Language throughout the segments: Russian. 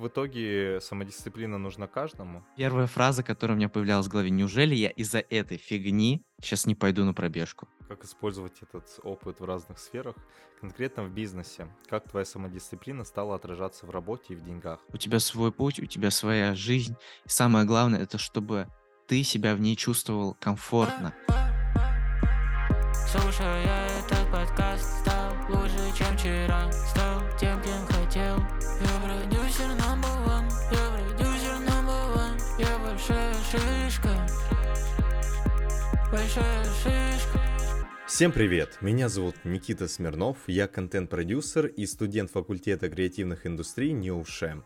в итоге самодисциплина нужна каждому? Первая фраза, которая у меня появлялась в голове: "Неужели я из-за этой фигни сейчас не пойду на пробежку?" Как использовать этот опыт в разных сферах, конкретно в бизнесе? Как твоя самодисциплина стала отражаться в работе и в деньгах? У тебя свой путь, у тебя своя жизнь. И самое главное- это чтобы ты себя в ней чувствовал комфортно. Слушая этот подкаст, стал лучше, чем вчера Стал Большая шишка Всем привет! Меня зовут Никита Смирнов, я контент-продюсер и студент факультета креативных индустрий НИУШЕ.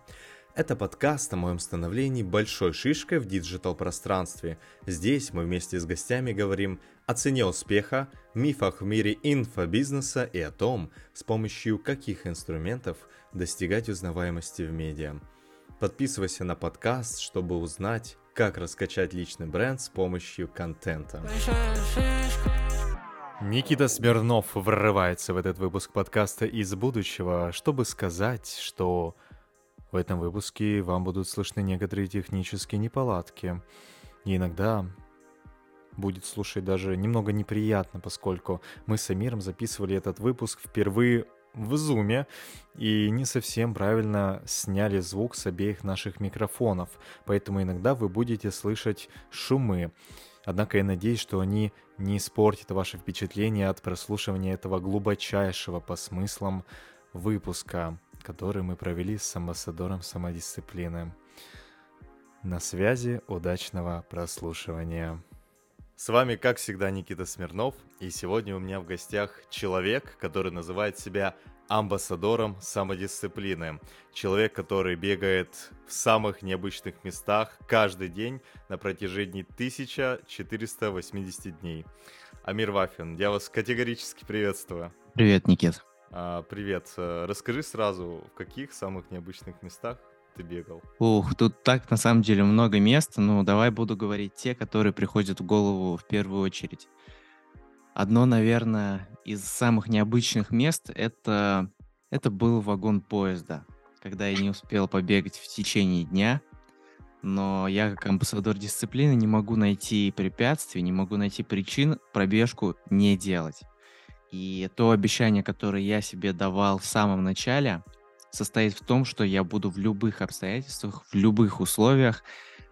Это подкаст о моем становлении большой шишкой в диджитал-пространстве. Здесь мы вместе с гостями говорим о цене успеха, мифах в мире инфобизнеса и о том, с помощью каких инструментов достигать узнаваемости в медиа. Подписывайся на подкаст, чтобы узнать, как раскачать личный бренд с помощью контента. Никита Смирнов врывается в этот выпуск подкаста из будущего, чтобы сказать, что в этом выпуске вам будут слышны некоторые технические неполадки. И иногда будет слушать даже немного неприятно, поскольку мы с Амиром записывали этот выпуск впервые в зуме и не совсем правильно сняли звук с обеих наших микрофонов, поэтому иногда вы будете слышать шумы. Однако я надеюсь, что они не испортят ваше впечатление от прослушивания этого глубочайшего по смыслам выпуска который мы провели с амбассадором самодисциплины. На связи, удачного прослушивания. С вами, как всегда, Никита Смирнов, и сегодня у меня в гостях человек, который называет себя амбассадором самодисциплины. Человек, который бегает в самых необычных местах каждый день на протяжении 1480 дней. Амир Вафин, я вас категорически приветствую. Привет, Никит. А, привет. Э, расскажи сразу, в каких самых необычных местах ты бегал? Ух, тут так на самом деле много мест, но давай буду говорить те, которые приходят в голову в первую очередь. Одно, наверное, из самых необычных мест это, это был вагон поезда, когда я не успел побегать в течение дня, но я как амбассадор дисциплины не могу найти препятствий, не могу найти причин пробежку не делать. И то обещание, которое я себе давал в самом начале, состоит в том, что я буду в любых обстоятельствах, в любых условиях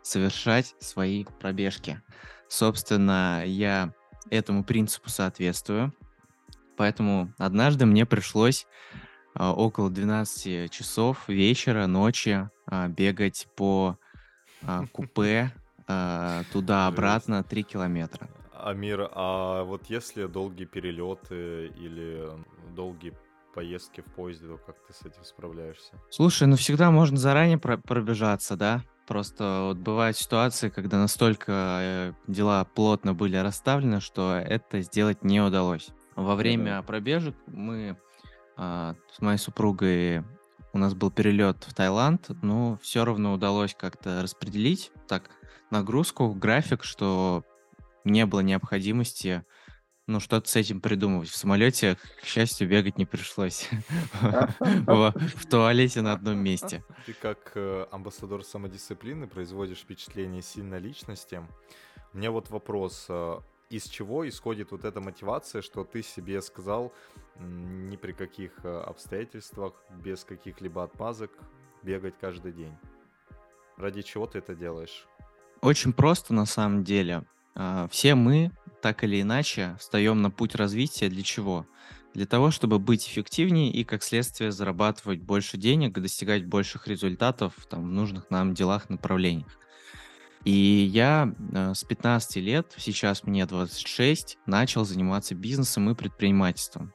совершать свои пробежки. Собственно, я этому принципу соответствую. Поэтому однажды мне пришлось а, около 12 часов вечера, ночи а, бегать по а, купе туда-обратно 3 километра. Амир, а вот если долгие перелеты или долгие поездки в поезде, то как ты с этим справляешься? Слушай, ну всегда можно заранее про- пробежаться, да? Просто вот бывают ситуации, когда настолько э, дела плотно были расставлены, что это сделать не удалось. Во время mm-hmm. пробежек мы э, с моей супругой у нас был перелет в Таиланд, но все равно удалось как-то распределить так нагрузку, график, что не было необходимости ну, что-то с этим придумывать. В самолете, к счастью, бегать не пришлось. В туалете на одном месте. Ты как э, амбассадор самодисциплины производишь впечатление сильной личности. Меня вот вопрос. Э, из чего исходит вот эта мотивация, что ты себе сказал ни при каких э, обстоятельствах, без каких-либо отмазок бегать каждый день? Ради чего ты это делаешь? Очень просто на самом деле. А, все мы, так или иначе, встаем на путь развития для чего? Для того, чтобы быть эффективнее и, как следствие, зарабатывать больше денег достигать больших результатов там, в нужных нам делах, направлениях. И я э, с 15 лет, сейчас мне 26, начал заниматься бизнесом и предпринимательством.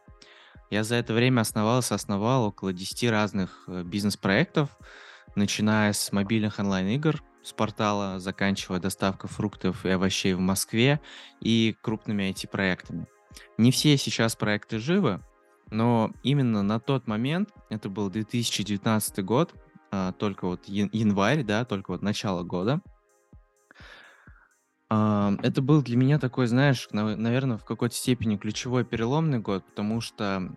Я за это время основал и соосновал около 10 разных э, бизнес-проектов, начиная с мобильных онлайн-игр, с портала, заканчивая доставкой фруктов и овощей в Москве и крупными IT-проектами. Не все сейчас проекты живы, но именно на тот момент, это был 2019 год, а, только вот январь, да, только вот начало года, а, это был для меня такой, знаешь, наверное, в какой-то степени ключевой переломный год, потому что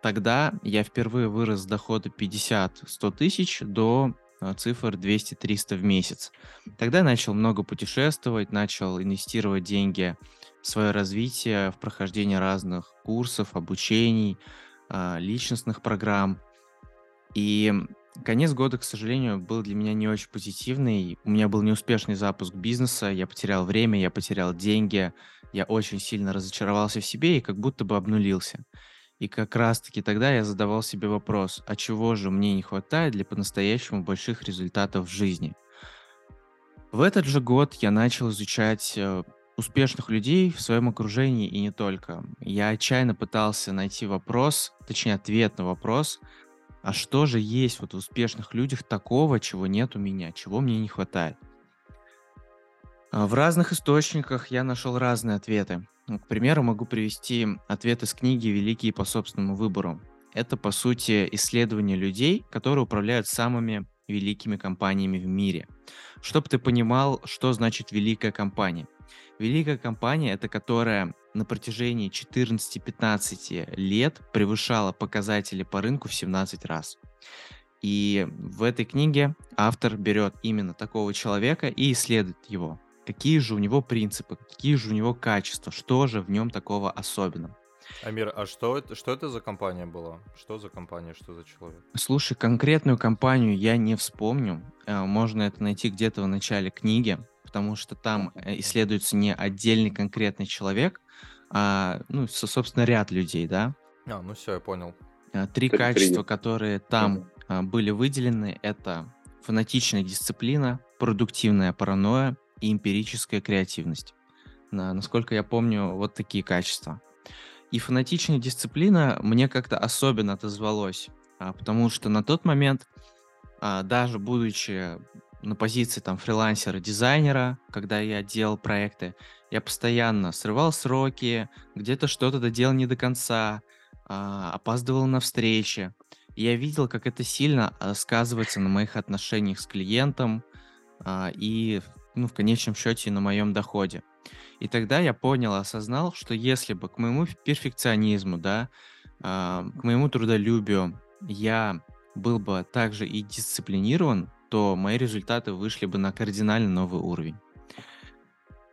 тогда я впервые вырос с дохода 50-100 тысяч до цифр 200-300 в месяц. Тогда начал много путешествовать, начал инвестировать деньги в свое развитие, в прохождение разных курсов, обучений, а, личностных программ. И конец года, к сожалению, был для меня не очень позитивный. У меня был неуспешный запуск бизнеса, я потерял время, я потерял деньги, я очень сильно разочаровался в себе и как будто бы обнулился. И как раз-таки тогда я задавал себе вопрос, а чего же мне не хватает для по-настоящему больших результатов в жизни? В этот же год я начал изучать э, успешных людей в своем окружении и не только. Я отчаянно пытался найти вопрос, точнее ответ на вопрос, а что же есть вот в успешных людях такого, чего нет у меня, чего мне не хватает. А в разных источниках я нашел разные ответы. Ну, к примеру, могу привести ответ из книги «Великие по собственному выбору». Это, по сути, исследование людей, которые управляют самыми великими компаниями в мире. Чтобы ты понимал, что значит великая компания. Великая компания – это которая на протяжении 14-15 лет превышала показатели по рынку в 17 раз. И в этой книге автор берет именно такого человека и исследует его. Какие же у него принципы, какие же у него качества, что же в нем такого особенного. Амир, а что это, что это за компания была? Что за компания, что за человек? Слушай, конкретную компанию я не вспомню. Э, можно это найти где-то в начале книги, потому что там э, исследуется не отдельный конкретный человек, а, ну, собственно, ряд людей, да? А, ну все, я понял. Э, три Так, качества, принято. которые там были выделены, это фанатичная дисциплина, продуктивная паранойя и эмпирическая креативность. На- насколько я помню, вот такие качества. И фанатичная дисциплина мне как-то особенно отозвалось, а, потому что на тот момент, а, даже будучи на позиции там фрилансера-дизайнера, когда я делал проекты, я постоянно срывал сроки, где-то что-то доделал не до конца, а, опаздывал на встречи. И я видел, как это сильно сказывается на моих отношениях с клиентом и, ну, в конечном счете, на моем доходе. И тогда я понял, осознал, что если бы к моему перфекционизму, да, к моему трудолюбию я был бы также и дисциплинирован, то мои результаты вышли бы на кардинально новый уровень.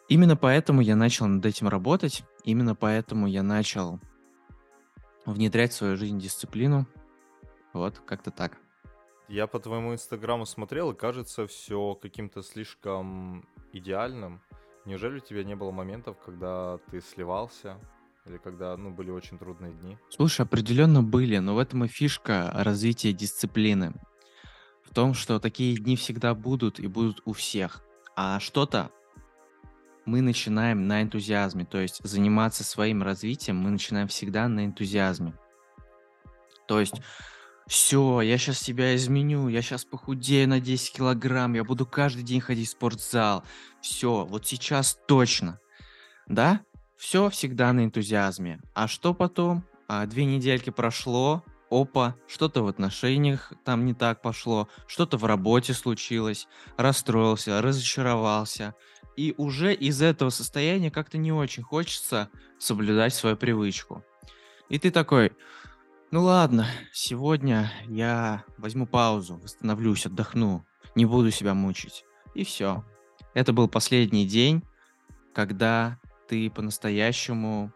Именно поэтому я начал над этим работать, именно поэтому я начал внедрять в свою жизнь дисциплину. Вот, как-то так. Я по твоему инстаграму смотрел, и кажется все каким-то слишком идеальным. Неужели у тебя не было моментов, когда ты сливался? Или когда, ну, были очень трудные дни? Слушай, определенно были, но в этом и фишка развития дисциплины. В том, что такие дни всегда будут и будут у всех. А что-то мы начинаем на энтузиазме, то есть заниматься своим развитием мы начинаем всегда на энтузиазме. То есть все, я сейчас себя изменю, я сейчас похудею на 10 килограмм, я буду каждый день ходить в спортзал. Все, вот сейчас точно. Да? Все всегда на энтузиазме. А что потом? А, две недельки прошло, опа, что-то в отношениях там не так пошло, что-то в работе случилось, расстроился, разочаровался. И уже из этого состояния как-то не очень хочется соблюдать свою привычку. И ты такой, ну ладно, сегодня я возьму паузу, восстановлюсь, отдохну, не буду себя мучить. И все. Это был последний день, когда ты по-настоящему,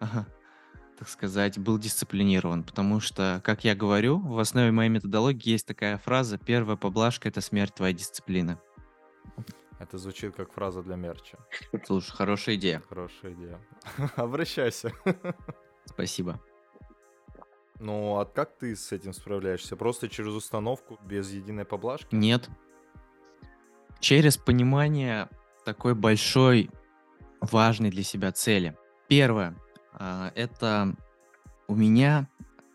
так сказать, был дисциплинирован. Потому что, как я говорю, в основе моей методологии есть такая фраза «Первая поблажка – это смерть твоей дисциплины». Это звучит как фраза для мерча. Слушай, хорошая идея. Хорошая идея. Обращайся. Спасибо. Ну, а как ты с этим справляешься? Просто через установку, без единой поблажки? Нет. Через понимание такой большой, важной для себя цели. Первое. а, Это у меня,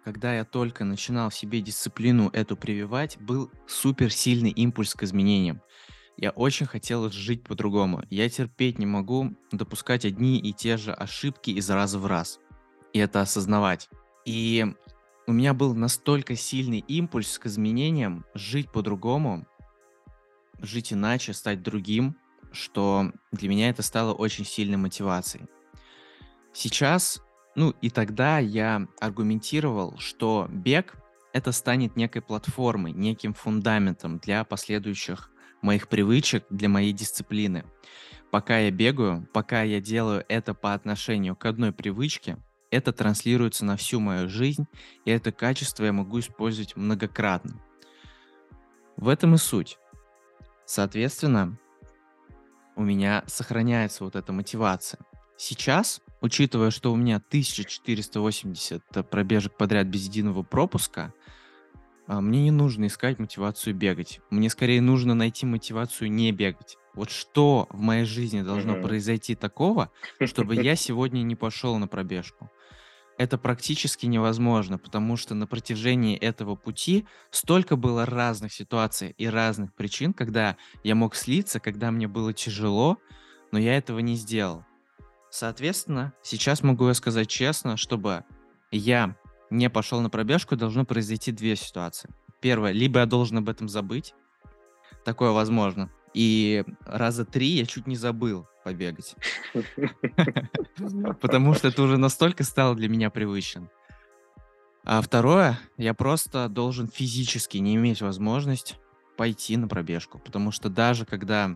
когда я только начинал себе дисциплину эту прививать, был супер сильный импульс к изменениям. Я очень хотел жить по-другому. Я терпеть не могу допускать одни и те же ошибки из раза в раз. И это осознавать. И у меня был настолько сильный импульс к изменениям, жить по-другому, жить иначе, стать другим, что для меня это стало очень сильной мотивацией. Сейчас, ну и тогда я аргументировал, что бег это станет некой платформой, неким фундаментом для последующих моих привычек, для моей дисциплины. Пока я бегаю, пока я делаю это по отношению к одной привычке, это транслируется на всю мою жизнь, и это качество я могу использовать многократно. В этом и суть. Соответственно, у меня сохраняется вот эта мотивация. Сейчас, учитывая, что у меня 1480 пробежек подряд без единого пропуска, а, мне не нужно искать мотивацию бегать. Мне скорее нужно найти мотивацию не бегать. Вот что в моей жизни должно Мгм. произойти такого, чтобы я сегодня не пошел на пробежку? Это практически невозможно, потому что на протяжении этого пути столько было разных ситуаций и разных причин, когда я мог слиться, когда мне было тяжело, но я этого не сделал. Соответственно, сейчас могу я сказать честно, чтобы я не пошел на пробежку, должно произойти две ситуации. Первое, либо я должен об этом забыть, такое возможно, и раза три я чуть не забыл побегать, потому что это уже настолько стало для меня привычным. А второе, я просто должен физически не иметь возможность пойти на пробежку, потому что даже когда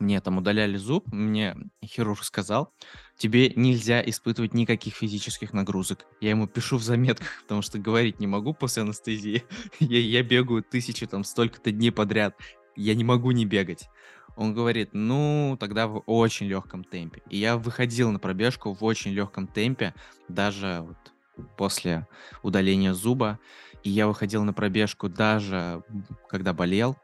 мне там удаляли зуб, мне хирург сказал, тебе нельзя испытывать никаких физических нагрузок. Я ему пишу в заметках, потому что говорить не могу после анестезии. Я, я бегаю тысячи там столько-то дней подряд. Я не могу не бегать. Он говорит, ну, тогда в очень легком темпе. И я выходил на пробежку в очень легком темпе, даже вот после удаления зуба. И я выходил на пробежку даже когда болел.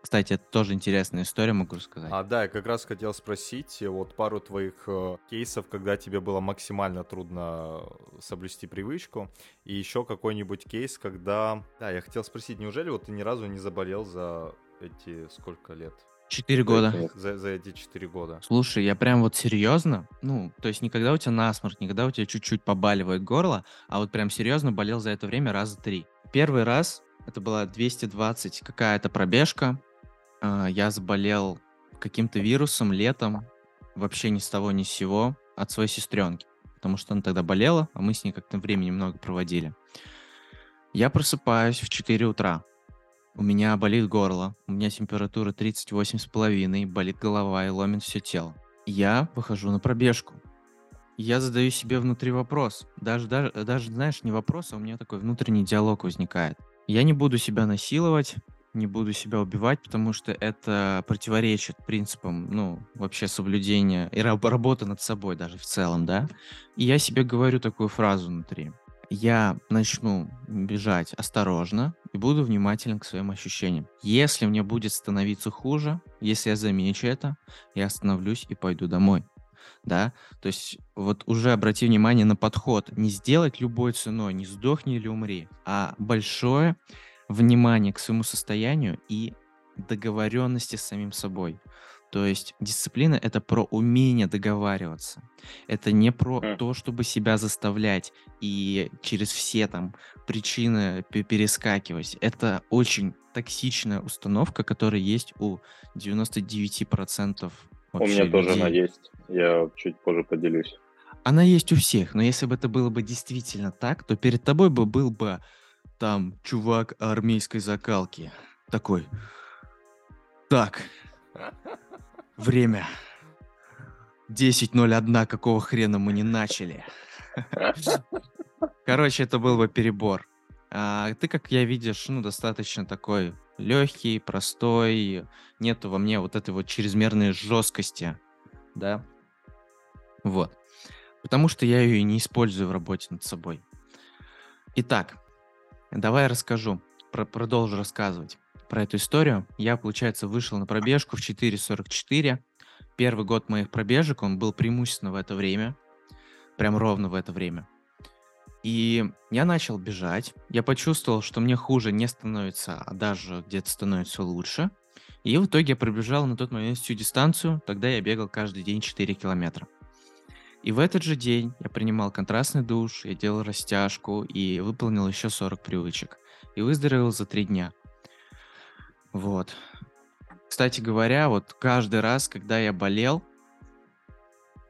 Кстати, это тоже интересная история, могу рассказать. А, да, я как раз хотел спросить, э, вот пару твоих э, кейсов, когда тебе было максимально трудно соблюсти привычку, и еще какой-нибудь кейс, когда... Да, я хотел спросить, неужели вот ты ни разу не заболел за эти сколько лет? Четыре года. За, за эти четыре года. Слушай, я прям вот серьезно, ну, то есть никогда у тебя насморк, никогда у тебя чуть-чуть побаливает горло, а вот прям серьезно болел за это время раза три. Первый раз это была 220 какая-то пробежка, а, я заболел каким-то вирусом летом, вообще ни с того ни с сего, от своей сестренки, потому что она тогда болела, а мы с ней как-то времени много проводили. Я просыпаюсь в 4 утра, у меня болит горло, у меня температура 38,5, болит голова и ломит все тело. Я выхожу на пробежку. Я задаю себе внутри вопрос. Даже, даже, даже, знаешь, не вопрос, а у меня такой внутренний диалог возникает. Я не буду себя насиловать, не буду себя убивать, потому что это противоречит принципам, ну, вообще соблюдения и раб- работы над собой даже в целом, да. И я себе говорю такую фразу внутри. Я начну бежать осторожно и буду внимателен к своим ощущениям. Если мне будет становиться хуже, если я замечу это, я остановлюсь и пойду домой. Да, то есть вот уже обрати внимание на подход. Не сделать любой ценой, не сдохни или умри, а большое внимание к своему состоянию и договоренности с самим собой. То есть дисциплина — это про умение договариваться. Это не про М. то, чтобы себя заставлять и через все там причины пе- перескакивать. Это очень токсичная установка, которая есть у 99% У меня тоже она людей. есть. Я чуть позже поделюсь. Она есть у всех, но если бы это было бы действительно так, то перед тобой бы был бы там чувак армейской закалки. Такой. Так, время. 10.01, какого хрена мы не начали? Короче, это был бы перебор. А ты, как я видишь, ну, достаточно такой легкий, простой. Нету во мне вот этой вот чрезмерной жесткости, да? Вот. Потому что я ее и не использую в работе над собой. Итак, давай я расскажу, про- продолжу рассказывать про эту историю. Я, получается, вышел на пробежку в 4.44. Первый год моих пробежек, он был преимущественно в это время. Прям ровно в это время. И я начал бежать. Я почувствовал, что мне хуже не становится, а даже где-то становится лучше. И в итоге я пробежал на тот момент всю дистанцию. Тогда я бегал каждый день 4 километра. И в этот же день я принимал контрастный душ, я делал растяжку и выполнил еще 40 привычек. И выздоровел за 3 дня. Вот. Кстати говоря, вот каждый раз, когда я болел,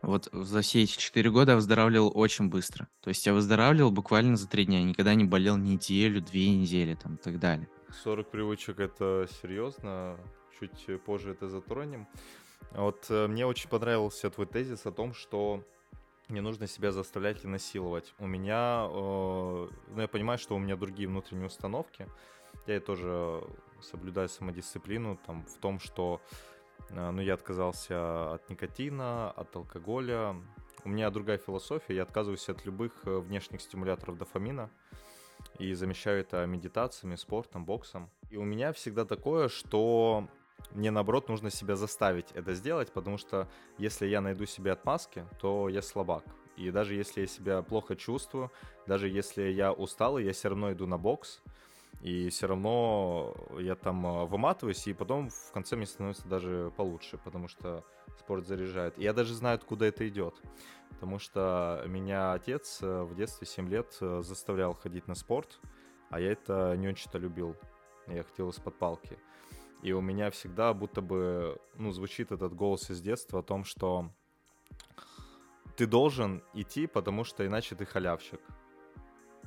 Вот за все эти 4 года я выздоравливал очень быстро. То есть я выздоравливал буквально за 3 дня, никогда не болел неделю, 2 недели там и так далее. 40 привычек это серьезно, чуть позже это затронем. Вот э, мне очень понравился твой тезис о том, что не нужно себя заставлять и насиловать. У меня, э, ну я понимаю, что у меня другие внутренние установки. Я тоже соблюдаю самодисциплину там в том, что э, ну, я отказался от никотина, от алкоголя. У меня другая философия, я отказываюсь от любых э, внешних стимуляторов дофамина и замещаю это медитациями, спортом, боксом. И у меня всегда такое, что мне наоборот нужно себя заставить это сделать, потому что если я найду себе отмазки, то я слабак. И даже если я себя плохо чувствую, даже если я устал, я все равно иду на бокс, и все равно я там а, выматываюсь, и потом в конце мне становится даже получше, потому что спорт заряжает. И я даже знаю, откуда это идет. Потому что меня отец э, в детстве 7 лет э, заставлял ходить на спорт, а я это не очень-то любил. Я хотел из-под палки. И у меня всегда будто бы, ну, звучит этот голос из детства о том, что ты должен идти, потому что иначе ты халявщик.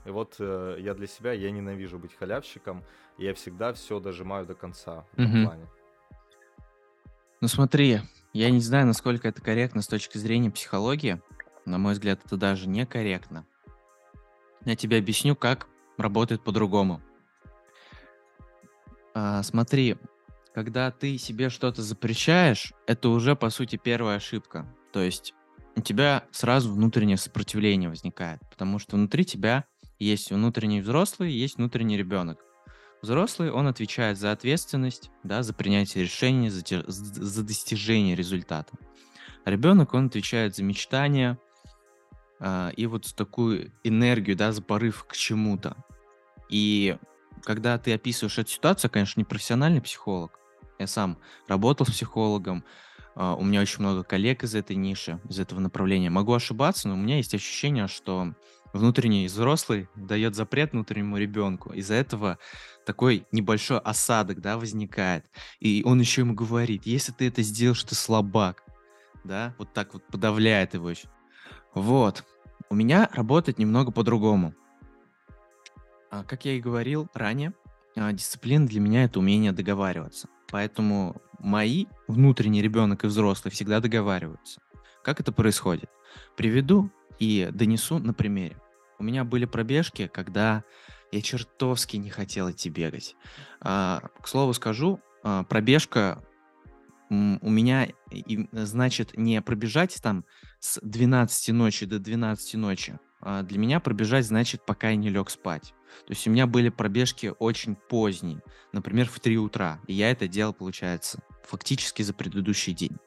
И вот э, я для себя, я ненавижу быть халявщиком, и я всегда все дожимаю до конца в этом плане. Ну смотри, я не знаю, насколько это корректно с точки зрения психологии. На мой взгляд, это даже некорректно. Я тебе объясню, как работает по-другому. А, смотри, когда ты себе что-то запрещаешь, это уже, по сути, первая ошибка. То есть у тебя сразу внутреннее сопротивление возникает, потому что внутри тебя есть внутренний взрослый, есть внутренний ребенок. Взрослый, он отвечает за ответственность, да, за принятие решений, за, за достижение результата. Ребенок, он отвечает за мечтания э, и вот такую энергию, да, за порыв к чему-то. И когда ты описываешь эту ситуацию, конечно, не профессиональный психолог, я сам работал с психологом, uh, у меня очень много коллег из этой ниши, из этого направления. Могу ошибаться, но у меня есть ощущение, что внутренний взрослый дает запрет внутреннему ребенку. Из-за этого такой небольшой осадок, да, возникает. И он еще ему говорит, если ты это сделаешь, ты слабак. Да, вот так вот подавляет его еще. Вот. У меня работает немного по-другому. А, как я и говорил ранее, а, дисциплина для меня это умение договариваться. Поэтому мои внутренний ребенок и взрослый всегда договариваются. Как это происходит? Приведу и донесу на примере. У меня были пробежки, когда я чертовски не хотел идти бегать. А, к слову скажу, а, пробежка у меня, значит, не пробежать там с 12 ночи до 12 ночи. А для меня пробежать значит, пока я не лег спать. То есть у меня были пробежки очень поздние, например, в 3 утра. И я это делал, получается, фактически за предыдущий день.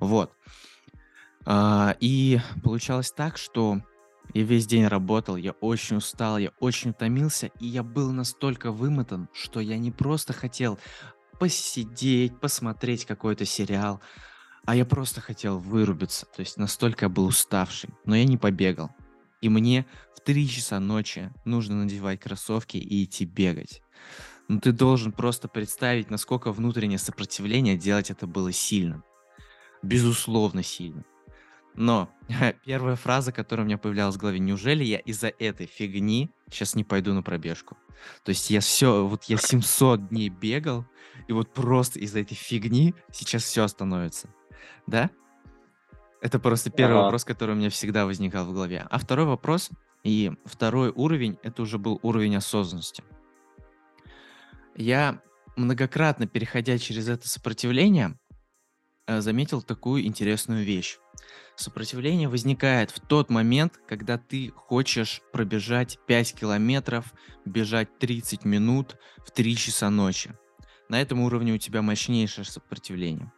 Вот. А, и получалось так, что я весь день работал, я очень устал, я очень утомился, и я был настолько вымотан, что я не просто хотел посидеть, посмотреть какой-то сериал, а я просто хотел вырубиться. То есть настолько я был уставший, но я не побегал и мне в 3 часа ночи нужно надевать кроссовки и идти бегать. Ну ты должен просто представить, насколько внутреннее сопротивление делать это было сильным. Безусловно сильным. Но первая фраза, которая у меня появлялась в голове, неужели я из-за этой фигни сейчас не пойду на пробежку? То есть я все, вот я 700 дней бегал, и вот просто из-за этой фигни сейчас все остановится. Да? Это просто первый ага. вопрос, который у меня всегда возникал в голове. А второй вопрос и второй уровень, это уже был уровень осознанности. Я многократно, переходя через это сопротивление, э, заметил такую интересную вещь. Сопротивление возникает в тот момент, когда ты хочешь пробежать 5 километров, бежать 30 минут в 3 часа ночи. На этом уровне у тебя мощнейшее сопротивление.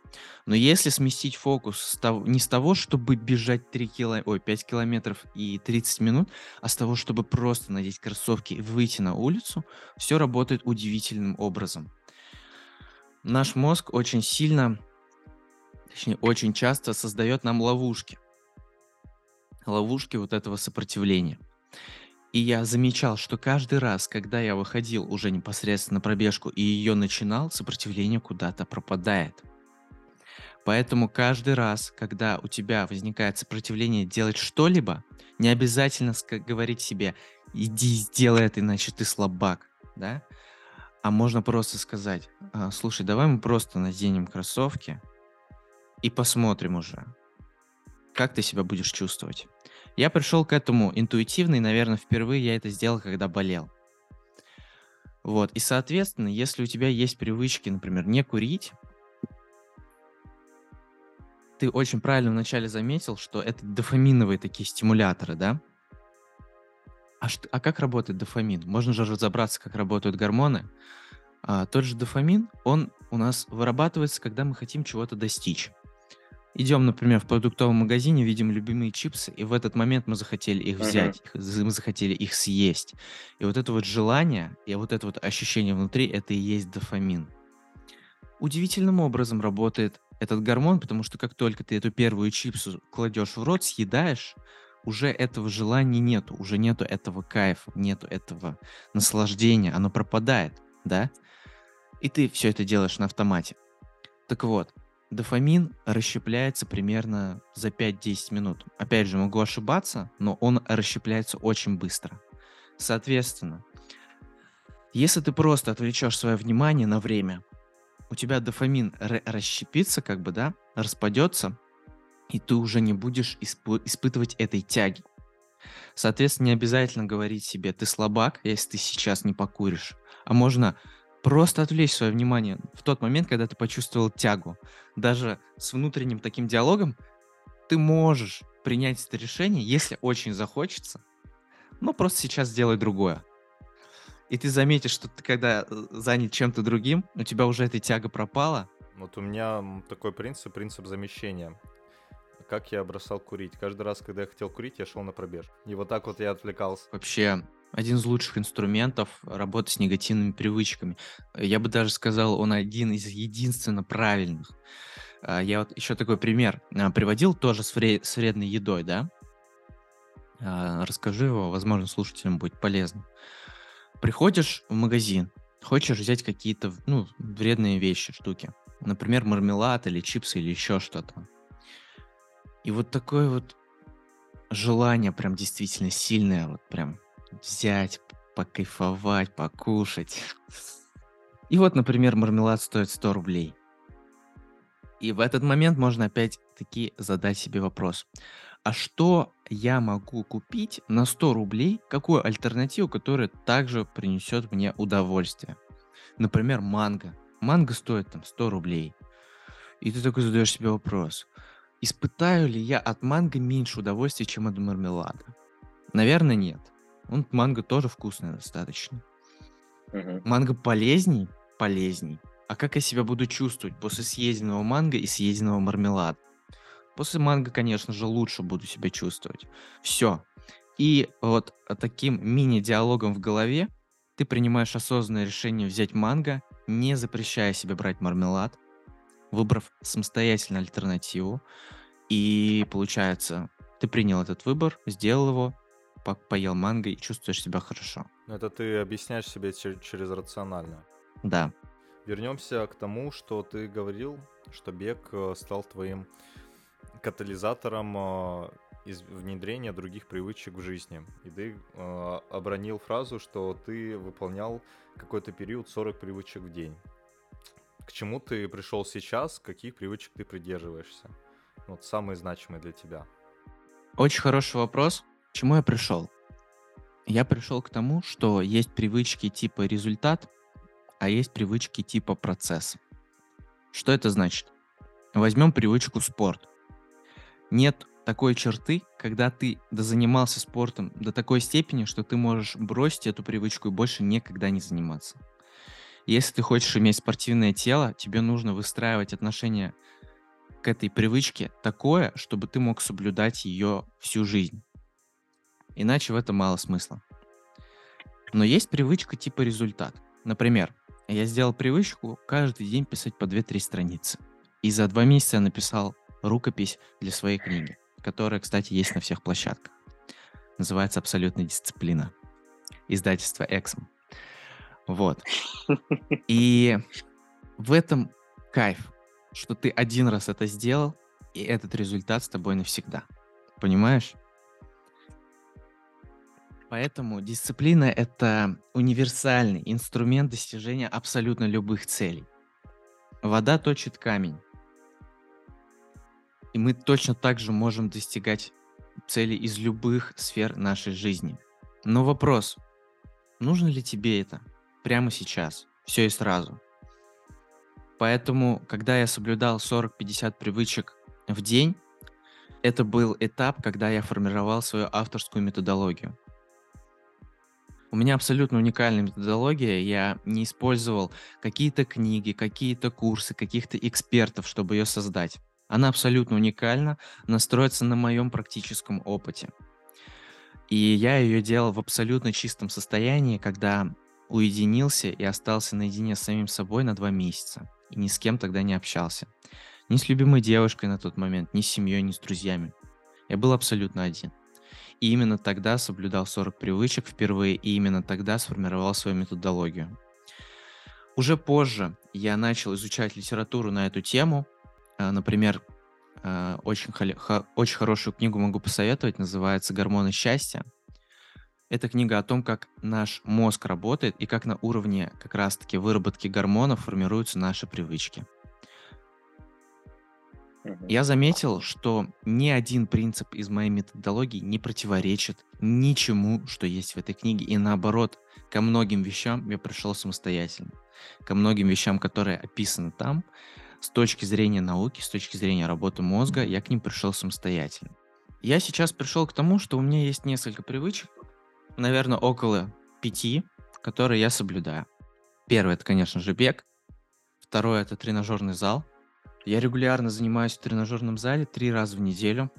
Но если сместить фокус с того, не с того, чтобы бежать 3 кило, ой, 5 километров и 30 минут, а с того, чтобы просто надеть кроссовки и выйти на улицу, все работает удивительным образом. Наш мозг очень сильно, точнее, очень часто создает нам ловушки. Ловушки вот этого сопротивления. И я замечал, что каждый раз, когда я выходил уже непосредственно на пробежку и ее начинал, сопротивление куда-то пропадает. Поэтому каждый раз, когда у тебя возникает сопротивление делать что-либо, не обязательно говорить себе «иди сделай это, иначе ты слабак», да? А можно просто сказать «А, «слушай, давай мы просто наденем кроссовки и посмотрим уже, как ты себя будешь чувствовать». Я пришел к этому интуитивно, и, наверное, впервые я это сделал, когда болел. Вот, и, соответственно, если у тебя есть привычки, например, не курить, ты очень правильно вначале заметил, что это дофаминовые такие стимуляторы, да? А, что, а как работает дофамин? Можно же разобраться, как работают гормоны. А, тот же дофамин, он у нас вырабатывается, когда мы хотим чего-то достичь. Идем, например, в продуктовом магазине, видим любимые чипсы, и в этот момент мы захотели их взять, их- мы захотели их съесть. И вот это вот желание, и вот это вот ощущение внутри, это и есть дофамин. Удивительным образом работает этот гормон, потому что как только ты эту первую чипсу кладешь в рот, съедаешь, уже этого желания нету, уже нету этого кайфа, нету этого наслаждения, оно пропадает, да? И ты все это делаешь на автомате. Так вот, дофамин расщепляется примерно за 5-10 минут. Опять же, могу ошибаться, но он расщепляется очень быстро. Соответственно, если ты просто отвлечешь свое внимание на время, у тебя дофамин расщепится, как бы, да, распадется, и ты уже не будешь исп- испытывать этой тяги. Соответственно, не обязательно говорить себе, ты слабак, если ты сейчас не покуришь. А можно просто отвлечь свое внимание в тот момент, когда ты почувствовал тягу. Даже с внутренним таким диалогом ты можешь принять это решение, если очень захочется, но просто сейчас сделай другое. И ты заметишь, что ты когда э, занят чем-то другим, у тебя уже эта тяга пропала. Вот у меня такой принцип, принцип замещения. Как я бросал курить. Каждый раз, когда я хотел курить, я шел на пробеж. И вот так вот я отвлекался. Вообще, один из лучших инструментов работы с негативными привычками. Я бы даже сказал, он один из единственно правильных. А, я вот еще такой пример а, приводил тоже с, вре- с вредной едой, да? А, расскажу его, возможно, слушателям будет полезно. Приходишь в магазин, хочешь взять какие-то, ну, вредные вещи, штуки. Например, мармелад или чипсы или еще что-то. И вот такое вот желание прям действительно сильное, вот прям взять, покайфовать, покушать. И вот, например, мармелад стоит 100 рублей. И в этот момент можно опять-таки задать себе вопрос а что я могу купить на 100 рублей, какую альтернативу, которая также принесет мне удовольствие. Например, манго. Манго стоит там 100 рублей. И ты такой задаешь себе вопрос, испытаю ли я от манго меньше удовольствия, чем от мармелада? Наверное, нет. Он манго тоже вкусный достаточно. Угу. Манго полезней? Полезней. А как я себя буду чувствовать после съеденного манго и съеденного мармелада? После манго, конечно же, лучше буду себя чувствовать. Все. И вот таким мини-диалогом в голове ты принимаешь осознанное решение взять манго, не запрещая себе брать мармелад, выбрав самостоятельно альтернативу. И получается, ты принял этот выбор, сделал его, по поел манго и чувствуешь себя хорошо. Это ты объясняешь себе через, через рационально. Да. Вернемся к тому, что ты говорил, что бег э, стал твоим катализатором э, из внедрения других привычек в жизни. И ты э, обронил фразу, что ты выполнял какой-то период 40 привычек в день. К чему ты пришел сейчас, каких привычек ты придерживаешься? Вот самые значимые для тебя. Очень хороший вопрос. К чему я пришел? Я пришел к тому, что есть привычки типа результат, а есть привычки типа процесс. Что это значит? Возьмем привычку спорт нет такой черты, когда ты занимался спортом до такой степени, что ты можешь бросить эту привычку и больше никогда не заниматься. Если ты хочешь иметь спортивное тело, тебе нужно выстраивать отношение к этой привычке такое, чтобы ты мог соблюдать ее всю жизнь. Иначе в этом мало смысла. Но есть привычка типа результат. Например, я сделал привычку каждый день писать по 2-3 страницы. И за два месяца я написал рукопись для своей книги, которая, кстати, есть на всех площадках. Называется «Абсолютная дисциплина». Издательство «Эксм». Вот. И в этом кайф. что ты один раз это сделал, и этот результат с тобой навсегда. Понимаешь? Поэтому дисциплина — это универсальный инструмент достижения абсолютно любых целей. Вода точит камень. И мы точно так же можем достигать целей из любых сфер нашей жизни. Но вопрос, нужно ли тебе это прямо сейчас, все и сразу? Поэтому, когда я соблюдал 40-50 привычек в день, это был этап, когда я формировал свою авторскую методологию. У меня абсолютно уникальная методология. Я не использовал какие-то книги, какие-то курсы, каких-то экспертов, чтобы ее создать. Она абсолютно уникальна, настроится на моем практическом опыте. И я ее делал в абсолютно чистом состоянии, когда уединился и остался наедине с самим собой на два месяца. И ни с кем тогда не общался. Ни с любимой девушкой на тот момент, ни с семьей, ни с друзьями. Я был абсолютно один. И именно тогда соблюдал 40 привычек впервые, и именно тогда сформировал свою методологию. Уже позже я начал изучать литературу на эту тему. А, например, а, очень, очень хорошую книгу могу посоветовать, называется «Гормоны счастья». Это книга о том, как наш мозг работает и как на уровне как раз-таки выработки гормонов формируются наши привычки. Я заметил, что ни один принцип из моей методологии не противоречит ничему, что есть в этой книге. И наоборот, ко многим вещам я пришел самостоятельно. Ко многим вещам, которые описаны там, с точки зрения науки, с точки зрения работы мозга, я к ним пришел самостоятельно. Я сейчас пришел к тому, что у меня есть несколько привычек, наверное, около пяти, которые я соблюдаю. Первое, это, конечно же, бег. Второе, это тренажерный зал – я регулярно занимаюсь в тренажерном зале три раза в неделю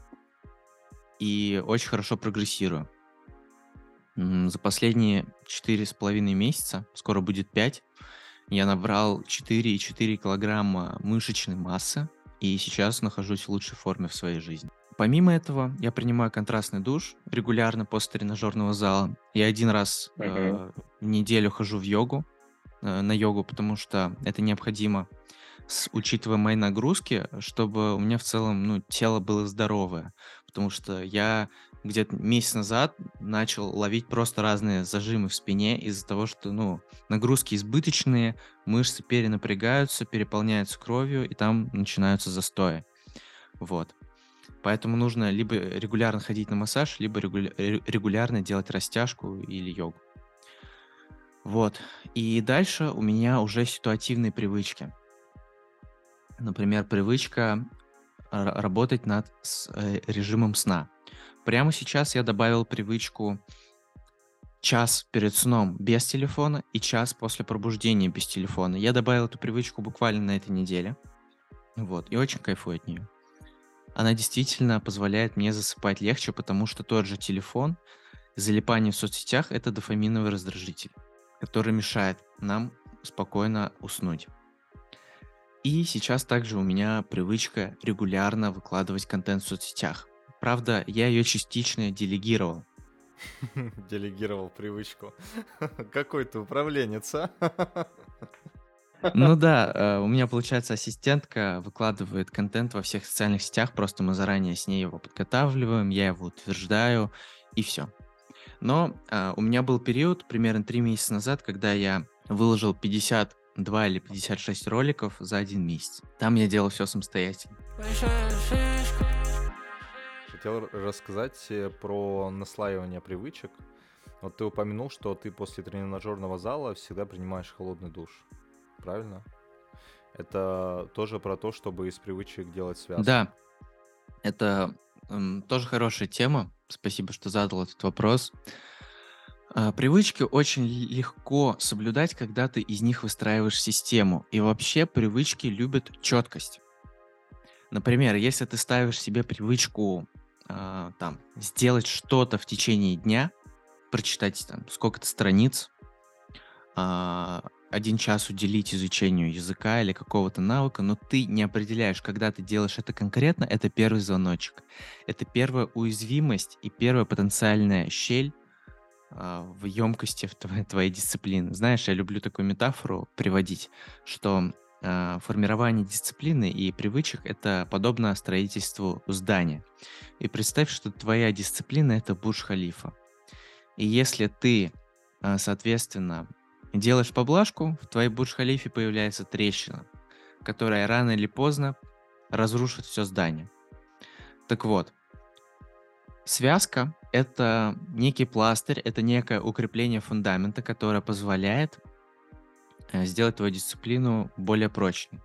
и очень хорошо прогрессирую. За последние четыре с половиной месяца, скоро будет пять, я набрал 4,4 килограмма мышечной массы и сейчас нахожусь в лучшей форме в своей жизни. Помимо этого, я принимаю контрастный душ регулярно после тренажерного зала. Я один раз uh-huh. э, в неделю хожу в йогу, э, на йогу, потому что это необходимо с, учитывая мои нагрузки, чтобы у меня в целом ну, тело было здоровое. Потому что я где-то месяц назад начал ловить просто разные зажимы в спине из-за того, что ну, нагрузки избыточные, мышцы перенапрягаются, переполняются кровью, и там начинаются застои. Вот. Поэтому нужно либо регулярно ходить на массаж, либо регулярно делать растяжку или йогу. Вот. И дальше у меня уже ситуативные привычки. Например, привычка работать над э, режимом сна. Прямо сейчас я добавил привычку час перед сном без телефона и час после пробуждения без телефона. Я добавил эту привычку буквально на этой неделе. Вот, и очень кайфую от нее. Она действительно позволяет мне засыпать легче, потому что тот же телефон, залипание в соцсетях — это дофаминовый раздражитель, который мешает нам спокойно уснуть. И сейчас также у меня привычка регулярно выкладывать контент в соцсетях. Правда, я ее частично делегировал. Делегировал привычку. Какой ты управленец, а? Ну да, э, у меня, получается, ассистентка выкладывает контент во всех социальных сетях, просто мы заранее с ней его подготавливаем, я его утверждаю, и все. Но а, у меня был период, примерно три месяца назад, когда я выложил 50 2 или 56 роликов за один месяц. Там я делал все самостоятельно. Хотел рассказать э, про наслаивание привычек. Вот ты упомянул, что ты после тренажерного зала всегда принимаешь холодный душ. Правильно? Это тоже про то, чтобы из привычек делать связку. Да, это эм, тоже хорошая тема. Спасибо, что задал этот вопрос. А, привычки очень легко соблюдать, когда ты из них выстраиваешь систему. И вообще привычки любят четкость. Например, если ты ставишь себе привычку э, там сделать что-то в течение дня, прочитать там сколько-то страниц, э, один час уделить изучению языка или какого-то навыка, но ты не определяешь, когда ты делаешь это конкретно, это первый звоночек. Это первая уязвимость и первая потенциальная щель а, в емкости в твоей, твоей дисциплины. Знаешь, я люблю такую метафору приводить, что а, формирование дисциплины и привычек это подобно строительству здания. И представь, что твоя дисциплина это Бурж-Халифа. И если ты, а, соответственно, делаешь поблажку, в твоей Бурж-Халифе появляется трещина, которая рано или поздно разрушит все здание. Так вот, связка — это некий пластырь, это некое укрепление фундамента, которое позволяет э, сделать твою дисциплину более прочной.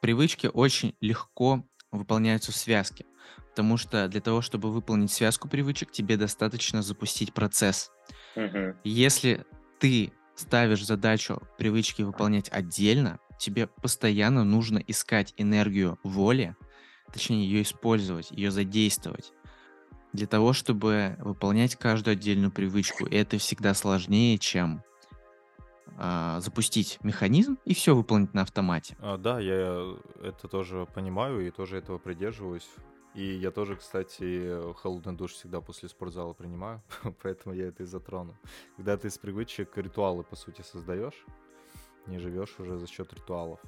Привычки очень легко выполняются в связке, потому что для того, чтобы выполнить связку привычек, тебе достаточно запустить процесс. Мгм. Если ты ставишь задачу привычки выполнять отдельно, тебе постоянно нужно искать энергию воли, точнее ее использовать, ее задействовать для того, чтобы выполнять каждую отдельную привычку. И это всегда сложнее, чем а, запустить механизм и все выполнить на автомате. А, да, я это тоже понимаю и тоже этого придерживаюсь. И я тоже, кстати, холодный душ всегда после спортзала принимаю, поэтому я это и затрону. Когда ты из привычек ритуалы, по сути, создаешь, не живешь уже за счет ритуалов.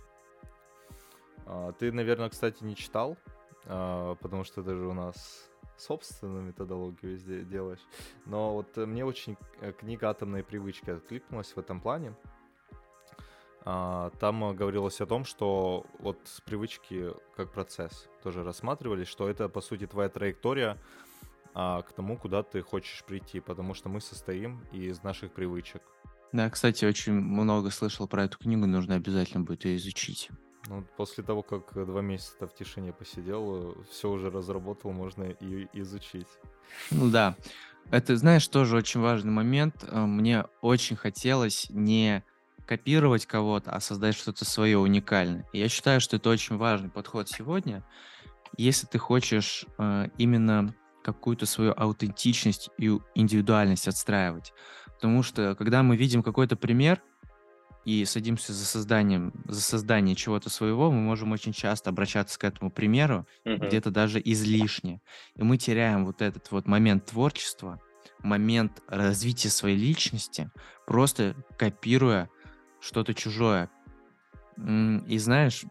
А, Ты, наверное, кстати, не читал, а, потому что ты же у нас собственную методологию везде делаешь. Но вот э, мне очень э, книга «Атомные привычки» откликнулась в этом плане. А, Там э, говорилось о том, что вот привычки как процесс тоже рассматривались, что это, по сути, твоя траектория а, к тому, куда ты хочешь прийти, потому что мы состоим из наших привычек. Да, кстати, очень много слышал про эту книгу, нужно обязательно будет ее изучить. Ну, после того, как два месяца в тишине посидел, все уже разработал, можно и изучить. Ну да. Это, знаешь, тоже очень важный момент. Э, Мне очень хотелось не копировать кого-то, а создать что-то свое уникальное. И я считаю, что это очень важный подход сегодня. Если ты хочешь э, именно какую-то свою аутентичность и индивидуальность отстраивать. Потому что когда мы видим какой-то пример и садимся за созданием, за создание чего-то своего, мы можем очень часто обращаться к этому примеру Мгм. где-то даже излишне. И мы теряем вот этот вот момент творчества, момент развития своей личности, просто копируя что-то чужое. И знаешь,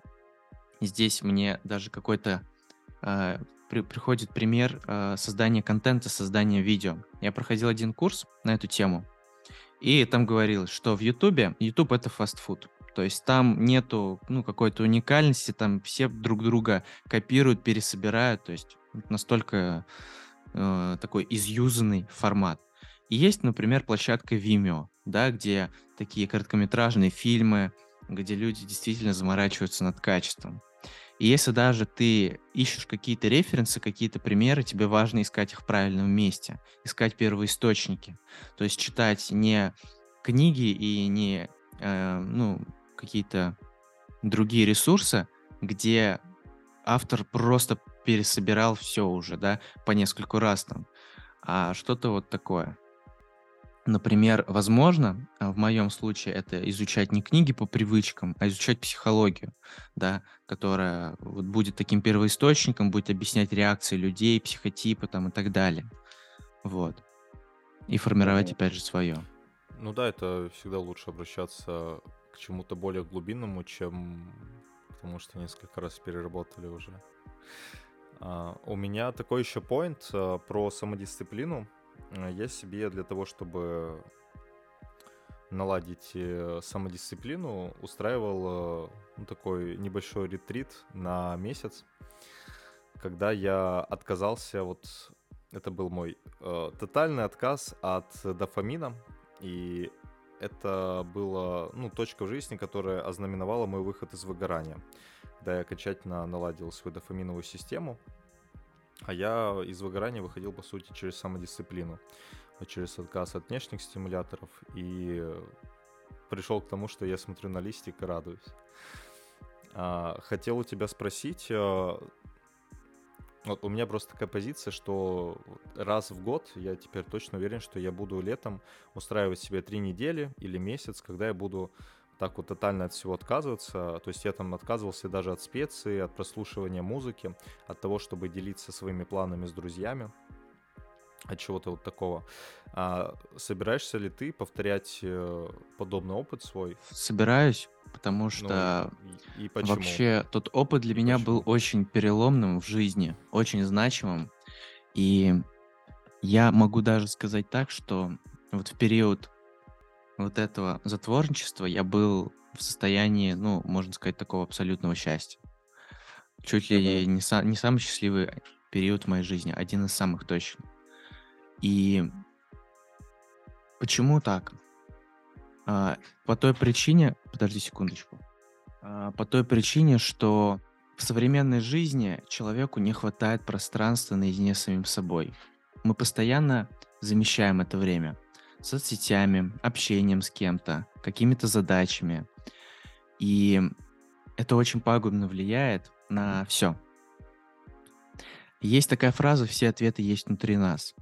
здесь мне даже какой-то э, при- приходит пример э, создания контента, создания видео. Я проходил один курс на эту тему, и там говорилось, что в Ютубе, Ютуб это фастфуд. То есть там нету ну, какой-то уникальности, там все друг друга копируют, пересобирают. То есть настолько э, такой изюзанный формат. И есть, например, площадка Vimeo, да, где такие короткометражные фильмы, где люди действительно заморачиваются над качеством. И если даже ты ищешь какие-то референсы, какие-то примеры, тебе важно искать их в правильном месте, искать первоисточники. То есть читать не книги и не э, ну, какие-то другие ресурсы, где автор просто пересобирал все уже, да, по нескольку раз там, а что-то вот такое. Например, возможно, а, в моем случае это изучать не книги по привычкам, а изучать психологию, да, которая вот будет таким первоисточником, будет объяснять реакции людей, психотипы там и так далее. Вот. И формировать, Мгм. опять же, свое. Ну да, это всегда лучше обращаться к чему-то более глубинному, чем к тому, что несколько раз переработали уже. А, у меня такой еще поинт а, про самодисциплину. Я себе для того, чтобы наладить э, самодисциплину, устраивал э, ну, такой небольшой ретрит на месяц, когда я отказался, вот это был мой э, тотальный отказ от дофамина, и это была ну, точка в жизни, которая ознаменовала мой выход из выгорания, когда я окончательно наладил свою дофаминовую систему, а я из выгорания выходил, по сути, через самодисциплину, вот через отказ от внешних стимуляторов, и пришел к тому, что я смотрю на листик и радуюсь. А, хотел у тебя спросить, а, вот у меня просто такая позиция, что раз в год я теперь точно уверен, что я буду летом устраивать себе три недели или месяц, когда я буду так вот тотально от всего отказываться. То есть я там отказывался даже от специй, от прослушивания музыки, от того, чтобы делиться своими планами с друзьями. от чего-то вот такого. А собираешься ли ты повторять э, подобный опыт свой? Собираюсь, потому что Ну, и, и почему? вообще тот опыт для И меня был почему? очень переломным в жизни, очень значимым. И я могу даже сказать так, что вот в период вот этого затворничества я был в состоянии, ну, можно сказать, такого абсолютного счастья. Чуть ли не, са- не самый счастливый период в моей жизни, один из самых точно. И почему так? А, по той причине, подожди секундочку, А, по той причине, что в современной жизни человеку не хватает пространства наедине с самим собой. Мы постоянно замещаем это время соцсетями, общением с кем-то, какими-то задачами. И это очень пагубно влияет на все. Есть такая фраза «все ответы есть внутри нас».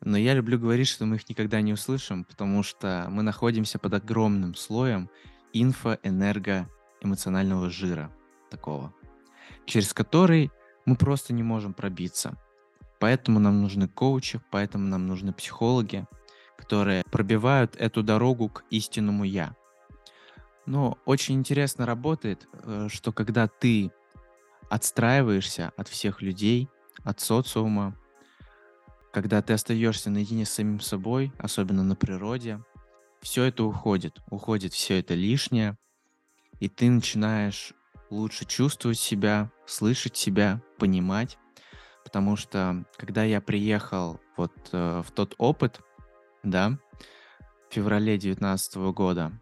Но я люблю говорить, что мы их никогда не услышим, потому что мы находимся под огромным слоем инфо, энерго, эмоционального жира такого, через который мы просто не можем пробиться. Поэтому нам нужны коучи, поэтому нам нужны психологи, которые пробивают эту дорогу к истинному «я». Но очень интересно работает, э, что когда ты отстраиваешься от всех людей, от социума, когда ты остаешься наедине с самим собой, особенно на природе, все это уходит, уходит все это лишнее, и ты начинаешь лучше чувствовать себя, слышать себя, понимать, потому что когда я приехал вот э, в тот опыт, да, в феврале 2019 года,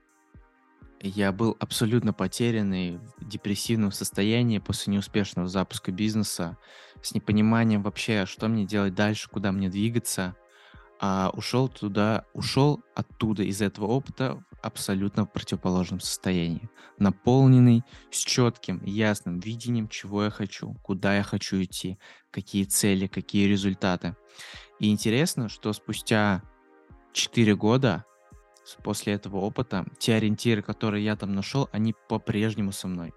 я был абсолютно потерянный, в депрессивном состоянии после неуспешного запуска бизнеса, с непониманием вообще, что мне делать дальше, куда мне двигаться. А ушел туда, ушел оттуда, из этого опыта, в абсолютно противоположном состоянии. Наполненный, с четким, ясным видением, чего я хочу, куда я хочу идти, какие цели, какие результаты. И интересно, что спустя 4 года после этого опыта, те ориентиры, которые я там нашел, они по-прежнему со мной.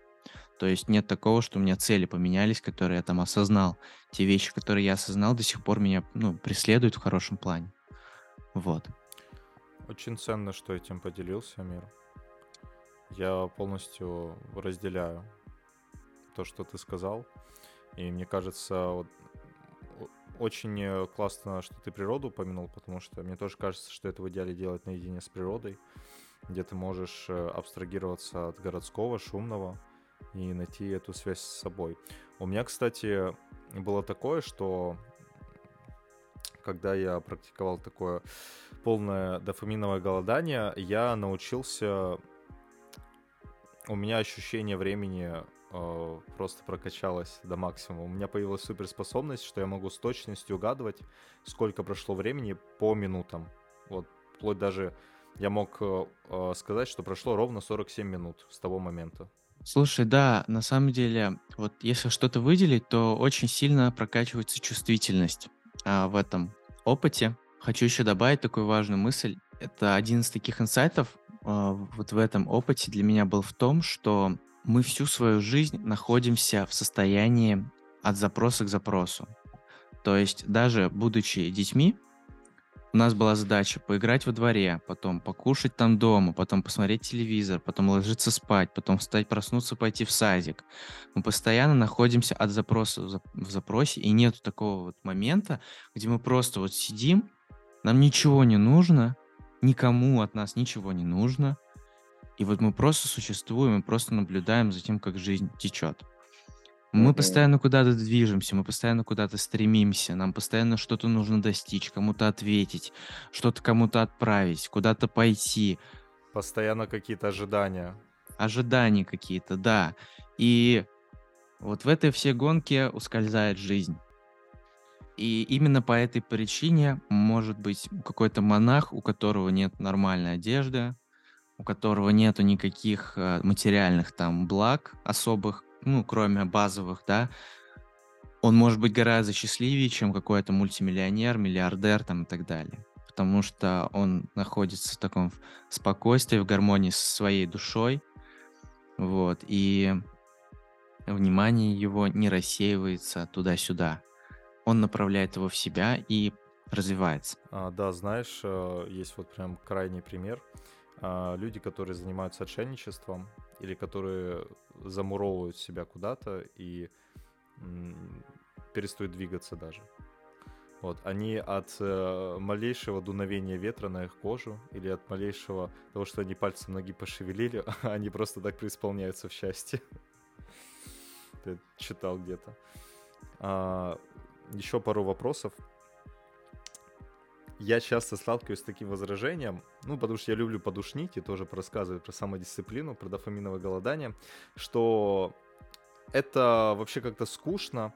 То есть нет такого, что у меня цели поменялись, которые я там осознал. Те вещи, которые я осознал, до сих пор меня ну, преследуют в хорошем плане. Вот. Очень ценно, что этим поделился, Мир. Я полностью разделяю то, что ты сказал. И мне кажется, вот, очень э, классно, что ты природу упомянул, потому что мне тоже кажется, что это в идеале делать наедине с природой, где ты можешь э, абстрагироваться от городского, шумного и найти эту связь с собой. У меня, кстати, было такое, что когда я практиковал такое полное дофаминовое голодание, я научился... У меня ощущение времени э, просто прокачалось до максимума. У меня появилась суперспособность, что я могу с точностью угадывать, сколько прошло времени по минутам. Вот, вплоть даже я мог э, э, сказать, что прошло ровно 47 минут с того момента. Слушай, да, на самом деле, вот если что-то выделить, то очень сильно прокачивается чувствительность а, в этом опыте. Хочу еще добавить такую важную мысль. Это один из таких инсайтов а, вот в этом опыте для меня был в том, что мы всю свою жизнь находимся в состоянии от запроса к запросу. То есть даже будучи детьми, у нас была задача поиграть во дворе, потом покушать там дома, потом посмотреть телевизор, потом ложиться спать, потом встать, проснуться, пойти в садик. Мы постоянно находимся от запроса в зап- в запросе, и нет такого вот момента, где мы просто вот сидим, нам ничего не нужно, никому от нас ничего не нужно, и вот мы просто существуем и просто наблюдаем за тем, как жизнь течет. Мы Мгм. постоянно куда-то движемся, мы постоянно куда-то стремимся, нам постоянно что-то нужно достичь, кому-то ответить, что-то кому-то отправить, куда-то пойти, Постоянно какие-то ожидания. ожидания какие-то, да. И вот в этой всей гонке ускользает жизнь. И именно по этой причине может быть какой-то монах, у которого нет нормальной одежды, у которого нету никаких э, материальных там благ особых, ну, кроме базовых, да, он может быть гораздо счастливее, чем какой-то мультимиллионер, миллиардер там и так далее. Потому что он находится в таком спокойствии, в гармонии со своей душой, вот, и внимание его не рассеивается туда-сюда. Он направляет его в себя, и развивается. А, да, знаешь, э, есть вот прям крайний пример. А, люди, которые занимаются отшельничеством или которые замуровывают себя куда-то и перестают двигаться даже. Вот, они от э, малейшего дуновения ветра на их кожу или от малейшего того, что они пальцем ноги пошевелили, они просто так преисполняются в счастье. Ты читал где-то. А, еще пару вопросов. Я часто сталкиваюсь с таким возражением, ну, потому что я люблю подушнить и тоже рассказывать про самодисциплину, про дофаминовое голодание, что это вообще как-то скучно,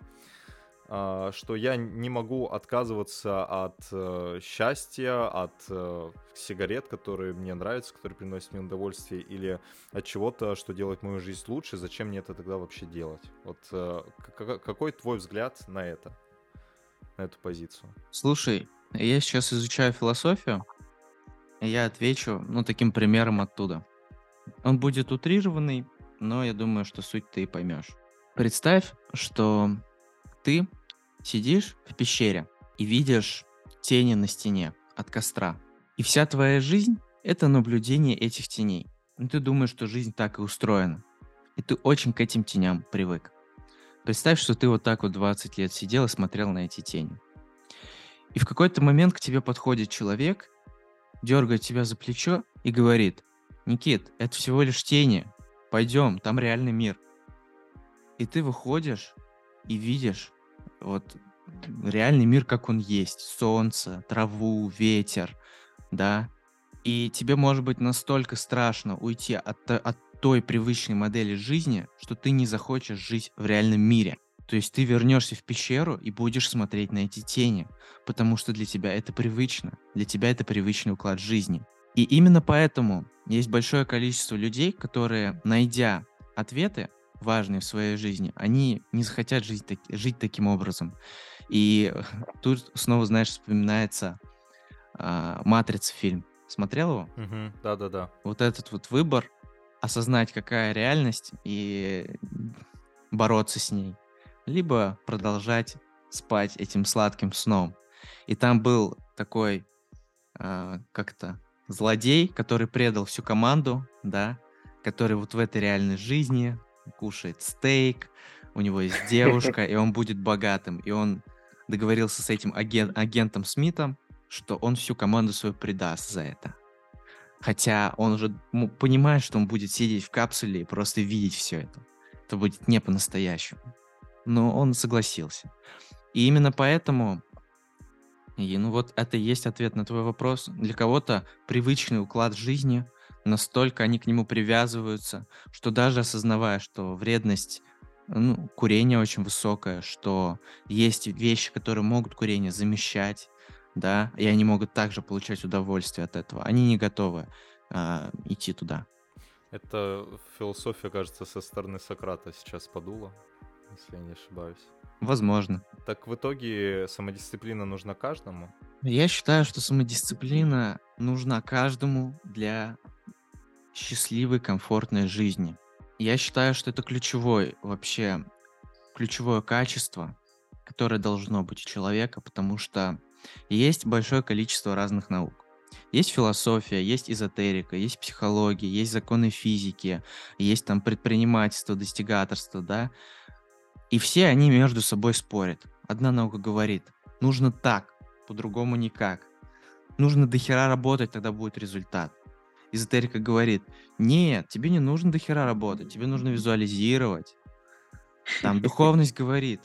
а, что я не могу отказываться от э, счастья, от э, сигарет, которые мне нравятся, которые приносят мне удовольствие, или от чего-то, что делает мою жизнь лучше, зачем мне это тогда вообще делать? Вот э, какой твой взгляд на это, на эту позицию? Слушай, я сейчас изучаю философию, и я отвечу, ну, таким примером оттуда. Он будет утрированный, но я думаю, что суть ты поймешь. Представь, что ты сидишь в пещере и видишь тени на стене от костра. И вся твоя жизнь — это наблюдение этих теней. И ты думаешь, что жизнь так и устроена. И ты очень к этим теням привык. Представь, что ты вот так вот 20 лет сидел и смотрел на эти тени. И в какой-то момент к тебе подходит человек, дергает тебя за плечо и говорит, Никит, это всего лишь тени, пойдем, там реальный мир. И ты выходишь и видишь вот реальный мир, как он есть. Солнце, траву, ветер, да. И тебе может быть настолько страшно уйти от, от той привычной модели жизни, что ты не захочешь жить в реальном мире. То есть ты вернешься в пещеру и будешь смотреть на эти тени, потому что для тебя это привычно, для тебя это привычный уклад жизни. И именно поэтому есть большое количество людей, которые, найдя ответы, важные в своей жизни, они не захотят жить, так, жить таким образом. И тут снова, знаешь, вспоминается э, «Матрица» фильм. Смотрел его? Угу, да-да-да. Вот этот вот выбор, осознать, какая реальность, и бороться с ней. Либо продолжать спать этим сладким сном. И там был такой э, как-то злодей, который предал всю команду, да, который вот в этой реальной жизни кушает стейк, у него есть девушка, и он будет богатым. И он договорился с этим агент, агентом Смитом, что он всю команду свою предаст за это. Хотя он уже понимает, что он будет сидеть в капсуле и просто видеть все это. Это будет не по-настоящему. Но он согласился. И именно поэтому, и ну вот это и есть ответ на твой вопрос. Для кого-то привычный уклад жизни настолько они к нему привязываются, что даже осознавая, что вредность ну, курения очень высокая, что есть вещи, которые могут курение замещать, да, и они могут также получать удовольствие от этого. Они не готовы э, идти туда. Это философия, кажется, со стороны Сократа сейчас подула, если я не ошибаюсь. Возможно. Так в итоге самодисциплина нужна каждому? Я считаю, что самодисциплина нужна каждому для счастливой, комфортной жизни. Я считаю, что это ключевой вообще, ключевое качество, которое должно быть у человека, потому что есть большое количество разных наук. Есть философия, есть эзотерика, есть психология, есть законы физики, есть там предпринимательство, достигаторство, да. И все они между собой спорят. Одна наука говорит, нужно так, по-другому никак. Нужно дохера работать, тогда будет результат эзотерика говорит, нет, тебе не нужно до хера работать, тебе нужно визуализировать. Там духовность говорит,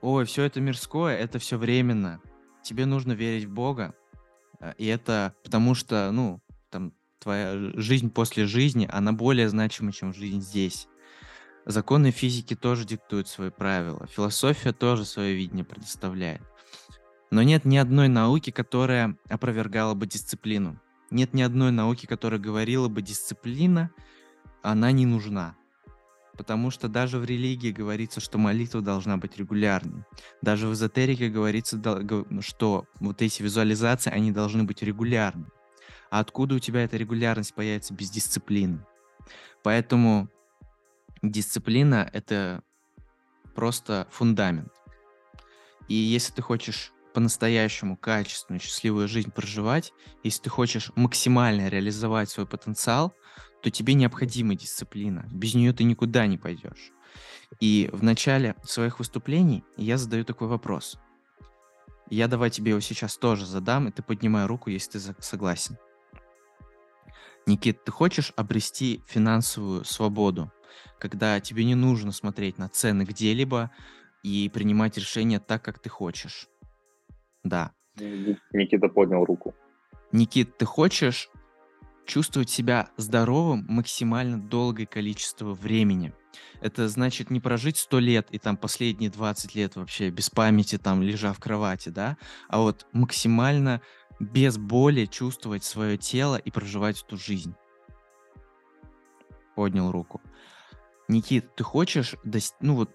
ой, все это мирское, это все временно. Тебе нужно верить в Бога. Э, и это потому что, ну, там, твоя жизнь после жизни, она более значима, чем жизнь здесь. Законы физики тоже диктуют свои правила. Философия тоже свое видение предоставляет. Но нет ни одной науки, которая опровергала бы дисциплину. Нет ни одной науки, которая говорила бы, дисциплина, она не нужна. Потому что даже в религии говорится, что молитва должна быть регулярной. Даже в эзотерике говорится, что вот эти визуализации, они должны быть регулярны. А откуда у тебя эта регулярность появится без дисциплины? Поэтому дисциплина — это просто фундамент. И если ты хочешь по-настоящему качественную, счастливую жизнь проживать, если ты хочешь максимально реализовать свой потенциал, то тебе необходима дисциплина. Без нее ты никуда не пойдешь. И в начале своих выступлений я задаю такой вопрос. Я давай тебе его сейчас тоже задам, и ты поднимай руку, если ты согласен. Никит, ты хочешь обрести финансовую свободу, когда тебе не нужно смотреть на цены где-либо и принимать решения так, как ты хочешь? Да. Никита поднял руку. Никит, ты хочешь чувствовать себя здоровым максимально долгое количество времени? Это значит не прожить 100 лет и там последние 20 лет вообще без памяти, там лежа в кровати, да, а вот максимально без боли чувствовать свое тело и проживать эту жизнь. Поднял руку. Никит, ты хочешь, ну вот,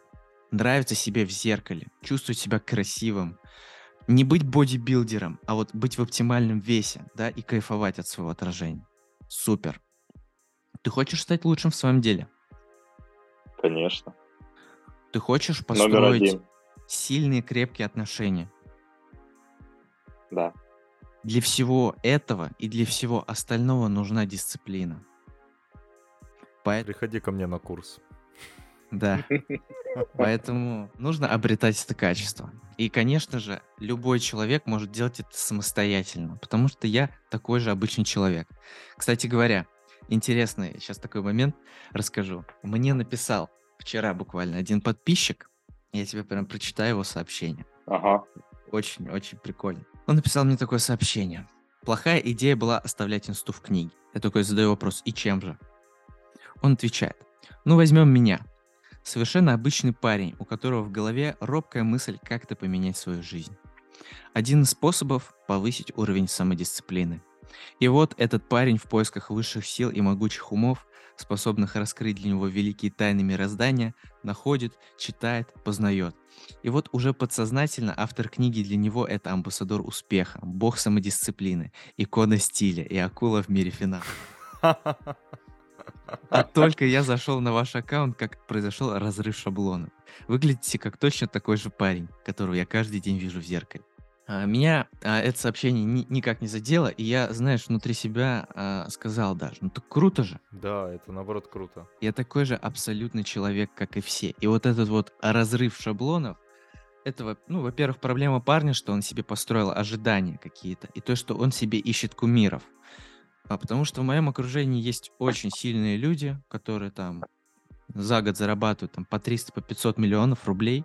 нравиться себе в зеркале, чувствовать себя красивым, не быть бодибилдером, а вот быть в оптимальном весе, да, и кайфовать от своего отражения. Супер. Ты хочешь стать лучшим в своем деле? Конечно. Ты хочешь построить сильные, крепкие отношения? Да. Для всего этого и для всего остального нужна дисциплина. Поэтому... Приходи ко мне на курс. Да. Поэтому нужно обретать это качество. И, конечно же, любой человек может делать это самостоятельно, потому что я такой же обычный человек. Кстати говоря, интересный сейчас такой момент расскажу. Мне написал вчера буквально один подписчик, я тебе прям прочитаю его сообщение. Ага. Очень-очень прикольно. Он написал мне такое сообщение. Плохая идея была оставлять инсту в книге. Я такой задаю вопрос, и чем же? Он отвечает, ну возьмем меня. Совершенно обычный парень, у которого в голове робкая мысль как-то поменять свою жизнь. Один из способов – повысить уровень самодисциплины. И вот этот парень в поисках высших сил и могучих умов, способных раскрыть для него великие тайны мироздания, находит, читает, познает. И вот уже подсознательно автор книги для него – это амбассадор успеха, бог самодисциплины, икона стиля и акула в мире финансов. А только я зашел на ваш аккаунт, как произошел разрыв шаблонов. Выглядите как точно такой же парень, которого я каждый день вижу в зеркале. А, меня а, это сообщение ни, никак не задело, и я, знаешь, внутри себя а, сказал даже, ну так круто же. Да, это наоборот круто. Я такой же абсолютный человек, как и все. И вот этот вот разрыв шаблонов, это, ну, во-первых, проблема парня, что он себе построил ожидания какие-то, и то, что он себе ищет кумиров. А потому что в моем окружении есть очень сильные люди, которые там за год зарабатывают там по 300, по 500 миллионов рублей.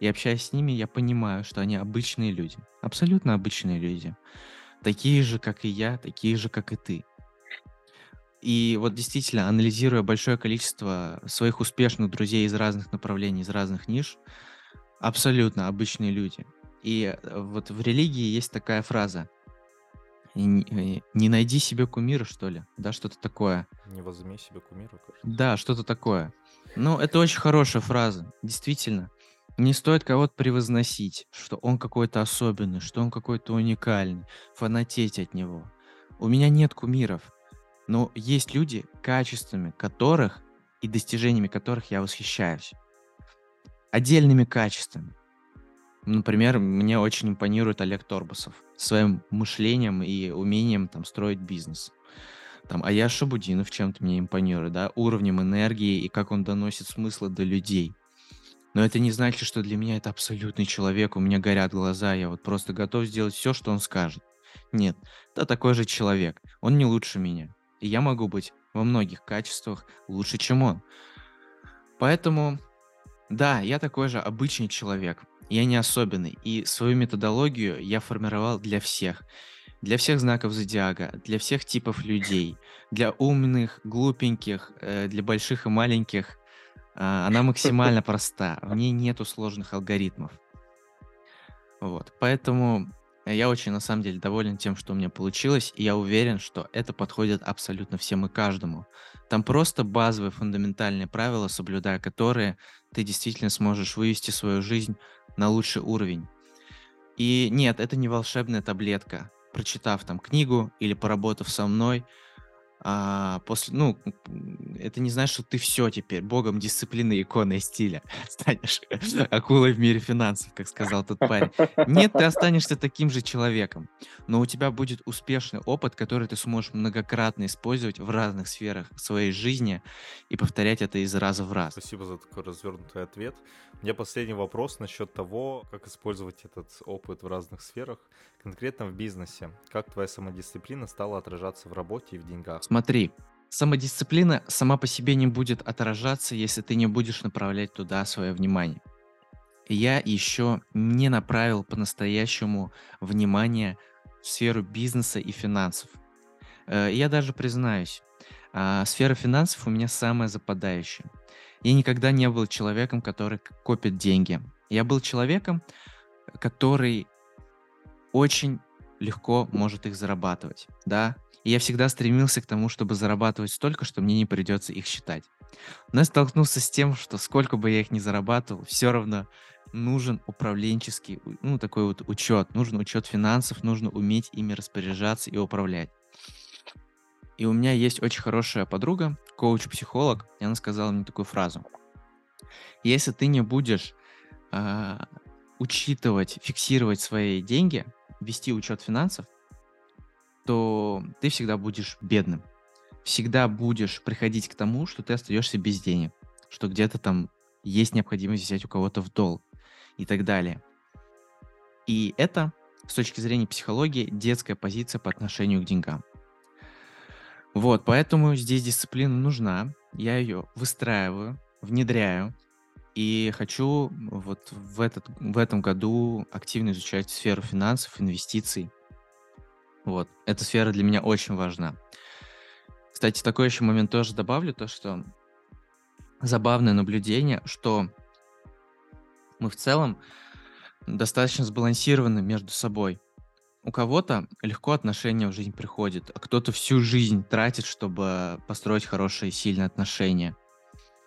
И общаясь с ними, я понимаю, что они обычные люди. Абсолютно обычные люди. Такие же, как и я, такие же, как и ты. И вот действительно, анализируя большое количество своих успешных друзей из разных направлений, из разных ниш, абсолютно обычные люди. И э, вот в религии есть такая фраза не, не найди себе кумира, что ли? Да, что-то такое. Не возьми себе кумира, кажется. Да, что-то такое. Ну, это очень хорошая фраза, действительно. Не стоит кого-то превозносить, что он какой-то особенный, что он какой-то уникальный, фанатеть от него. У меня нет кумиров, но есть люди, качествами которых и достижениями которых я восхищаюсь. Отдельными качествами. Например, мне очень импонирует Олег Торбасов своим мышлением и умением там строить бизнес. Там, а я Шабудинов чем-то мне импонирует, да, уровнем энергии и как он доносит смыслы до людей. Но это не значит, что для меня это абсолютный человек, у меня горят глаза, я вот просто готов сделать все, что он скажет. Нет, это такой же человек, он не лучше меня. И я могу быть во многих качествах лучше, чем он. Поэтому, да, я такой же обычный человек, я не особенный, и свою методологию я формировал для всех. Для всех знаков зодиака, для всех типов людей, для умных, глупеньких, э, для больших и маленьких. Э, она максимально проста, в ней нету сложных алгоритмов. Вот, поэтому я очень, на самом деле, доволен тем, что у меня получилось, и я уверен, что это подходит абсолютно всем и каждому. Там просто базовые фундаментальные правила, соблюдая которые ты действительно сможешь вывести свою жизнь на лучший уровень. И нет, это не волшебная таблетка. Прочитав там книгу или поработав со мной, а, после, ну, это не значит, что ты все теперь богом дисциплины, иконы и стиля станешь акулой в мире финансов, как сказал тот парень. Нет, ты останешься таким же человеком, но у тебя будет успешный опыт, который ты сможешь многократно использовать в разных сферах своей жизни и повторять это из раза в раз. Спасибо за такой развернутый ответ. У меня последний вопрос насчет того, как использовать этот опыт в разных сферах, конкретно в бизнесе. Как твоя самодисциплина стала отражаться в работе и в деньгах? Смотри, самодисциплина сама по себе не будет отражаться, если ты не будешь направлять туда свое внимание. Я еще не направил по-настоящему внимание в сферу бизнеса и финансов. Э, я даже признаюсь, а, сфера финансов у меня самая западающая. Я никогда не был человеком, который копит деньги. Я был человеком, который очень легко может их зарабатывать, да, и я всегда стремился к тому, чтобы зарабатывать столько, что мне не придется их считать. Но я столкнулся с тем, что сколько бы я их ни зарабатывал, все равно нужен управленческий, ну, такой вот учет, нужен учет финансов, нужно уметь ими распоряжаться и управлять. И у меня есть очень хорошая подруга, коуч-психолог, и она сказала мне такую фразу. Если ты не будешь э, учитывать, фиксировать свои деньги, вести учет финансов, то ты всегда будешь бедным. Всегда будешь приходить к тому, что ты остаешься без денег, что где-то там есть необходимость взять у кого-то в долг и так далее. И это, с точки зрения психологии, детская позиция по отношению к деньгам. Вот, поэтому здесь дисциплина нужна. Я ее выстраиваю, внедряю. И хочу вот в, этот, в этом году активно изучать сферу финансов, инвестиций. Вот. Эта сфера для меня очень важна. Кстати, такой еще момент тоже добавлю, то что забавное наблюдение, что мы в целом достаточно сбалансированы между собой. У кого-то легко отношения в жизнь приходят, а кто-то всю жизнь тратит, чтобы построить хорошие, сильные отношения.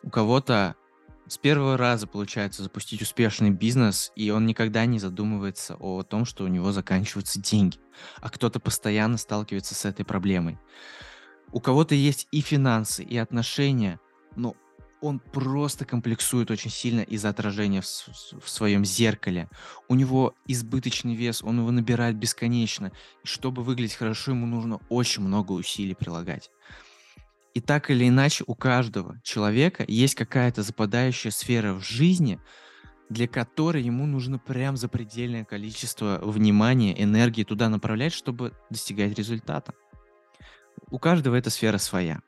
У кого-то с первого раза получается запустить успешный бизнес, и он никогда не задумывается о том, что у него заканчиваются деньги, а кто-то постоянно сталкивается с этой проблемой. У кого-то есть и финансы, и отношения, но он просто комплексует очень сильно из-за отражения в, в своем зеркале. У него избыточный вес, он его набирает бесконечно. И чтобы выглядеть хорошо, ему нужно очень много усилий прилагать. И так или иначе у каждого человека есть какая-то западающая сфера в жизни, для которой ему нужно прям запредельное количество внимания, энергии туда направлять, чтобы достигать результата. У каждого эта сфера своя.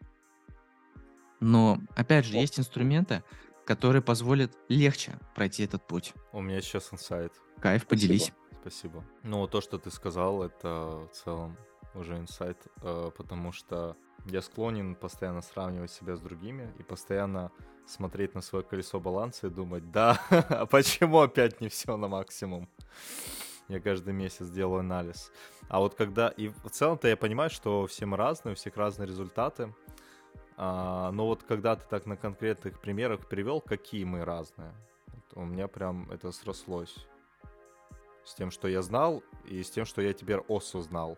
Но, опять же, есть инструменты, которые позволят легче пройти этот путь. У меня сейчас инсайт. Кайф, поделись. Спасибо. Спасибо. Ну, то, что ты сказал, это в целом уже инсайт, э, потому что я склонен постоянно сравнивать себя с другими и постоянно смотреть на свое колесо баланса и думать, да, а почему опять не все на максимум? Я каждый месяц делаю анализ. А вот когда... И в целом-то я понимаю, что все мы разные, у всех разные результаты. А, но вот когда ты так на конкретных примерах привел, какие мы разные, вот у меня прям это срослось. С тем, что я знал, и с тем, что я теперь осознал.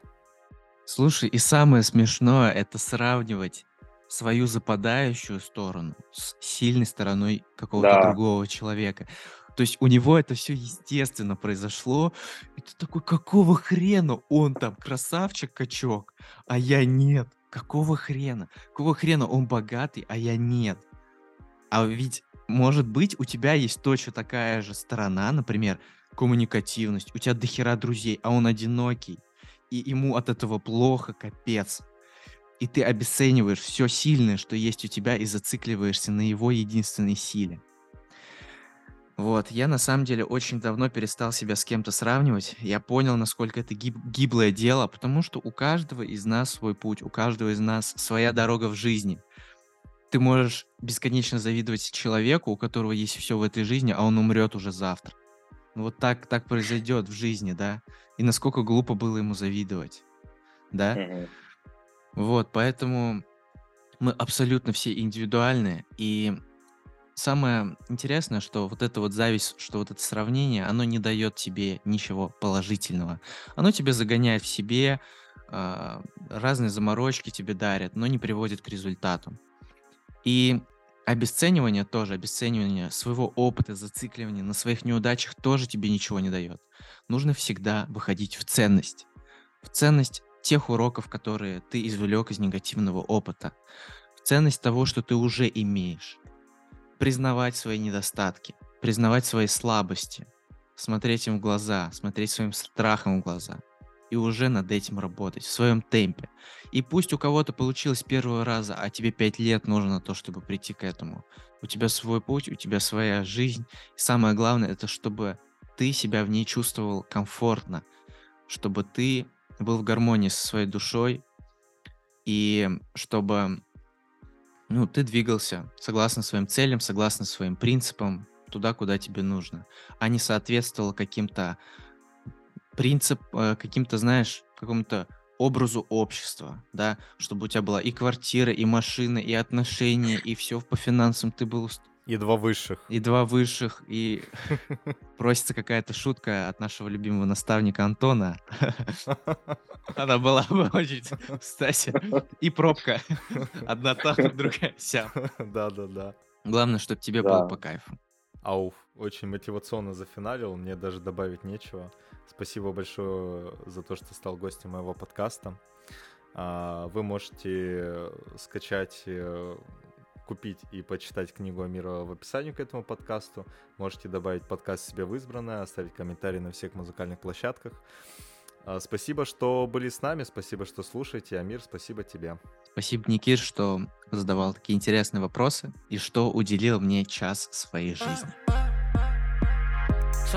Слушай, и самое смешное это сравнивать свою западающую сторону с сильной стороной какого-то Да, другого человека. То есть у него это все естественно произошло, и ты такой, какого хрена он там красавчик, качок, а я нет? Какого хрена? Какого хрена он богатый, а я нет? А ведь, может быть, у тебя есть точно такая же сторона, например, коммуникативность, у тебя дохера друзей, а он одинокий и ему от этого плохо, капец. И ты обесцениваешь все сильное, что есть у тебя, и зацикливаешься на его единственной силе. Вот, я на самом деле очень давно перестал себя с кем-то сравнивать. Я понял, насколько это гиб- гиблое дело, потому что у каждого из нас свой путь, у каждого из нас своя дорога в жизни. Ты можешь бесконечно завидовать человеку, у которого есть все в этой жизни, а он умрет уже завтра. Вот так, так произойдет в жизни, да? И насколько глупо было ему завидовать, да? Вот, поэтому мы абсолютно все индивидуальны. И самое интересное, что вот эта вот зависть, что вот это сравнение, оно не дает тебе ничего положительного. Оно тебя загоняет в себе, а, разные заморочки тебе дарят, но не приводят к результату. И обесценивание тоже, обесценивание своего опыта, зацикливание на своих неудачах тоже тебе ничего не дает. Нужно всегда выходить в ценность. В ценность тех уроков, которые ты извлек из негативного опыта. В ценность того, что ты уже имеешь. Признавать свои недостатки, признавать свои слабости, смотреть им в глаза, смотреть своим страхом в глаза и уже над этим работать в своем темпе. И пусть у кого-то получилось первого раза, а тебе пять лет нужно на то, чтобы прийти к этому. У тебя свой путь, у тебя своя жизнь. И самое главное, это чтобы ты себя в ней чувствовал комфортно, чтобы ты был в гармонии со своей душой, и чтобы ну, ты двигался согласно своим целям, согласно своим принципам, туда, куда тебе нужно, а не соответствовал каким-то принцип, э, каким-то, знаешь, какому-то образу общества, да, чтобы у тебя была и квартира, и машина, и отношения, и все по финансам ты был и два высших. И два высших. И просится какая-то шутка от нашего любимого наставника Антона. Она была бы очень, кстати. И пробка. Одна там, другая вся. Да-да-да. Главное, чтобы тебе было по кайфу. Ауф, очень мотивационно зафиналил, мне даже добавить нечего. Спасибо большое за то, что стал гостем моего подкаста. А, вы можете скачать э, купить и почитать книгу Амира в описании к этому подкасту. Можете добавить подкаст себе в избранное, оставить комментарий на всех музыкальных площадках. А, спасибо, что были с нами, спасибо, что слушаете. Амир, спасибо тебе. Спасибо, Никит, что задавал такие интересные вопросы и что уделил мне час своей жизни.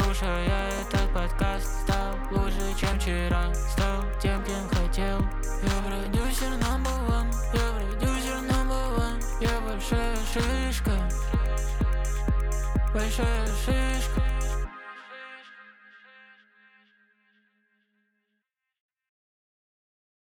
Слушая этот подкаст, стал лучше, чем вчера, стал тем, кем хотел. Я продюсер number one, я продюсер number one, я большая шишка, большая шишка.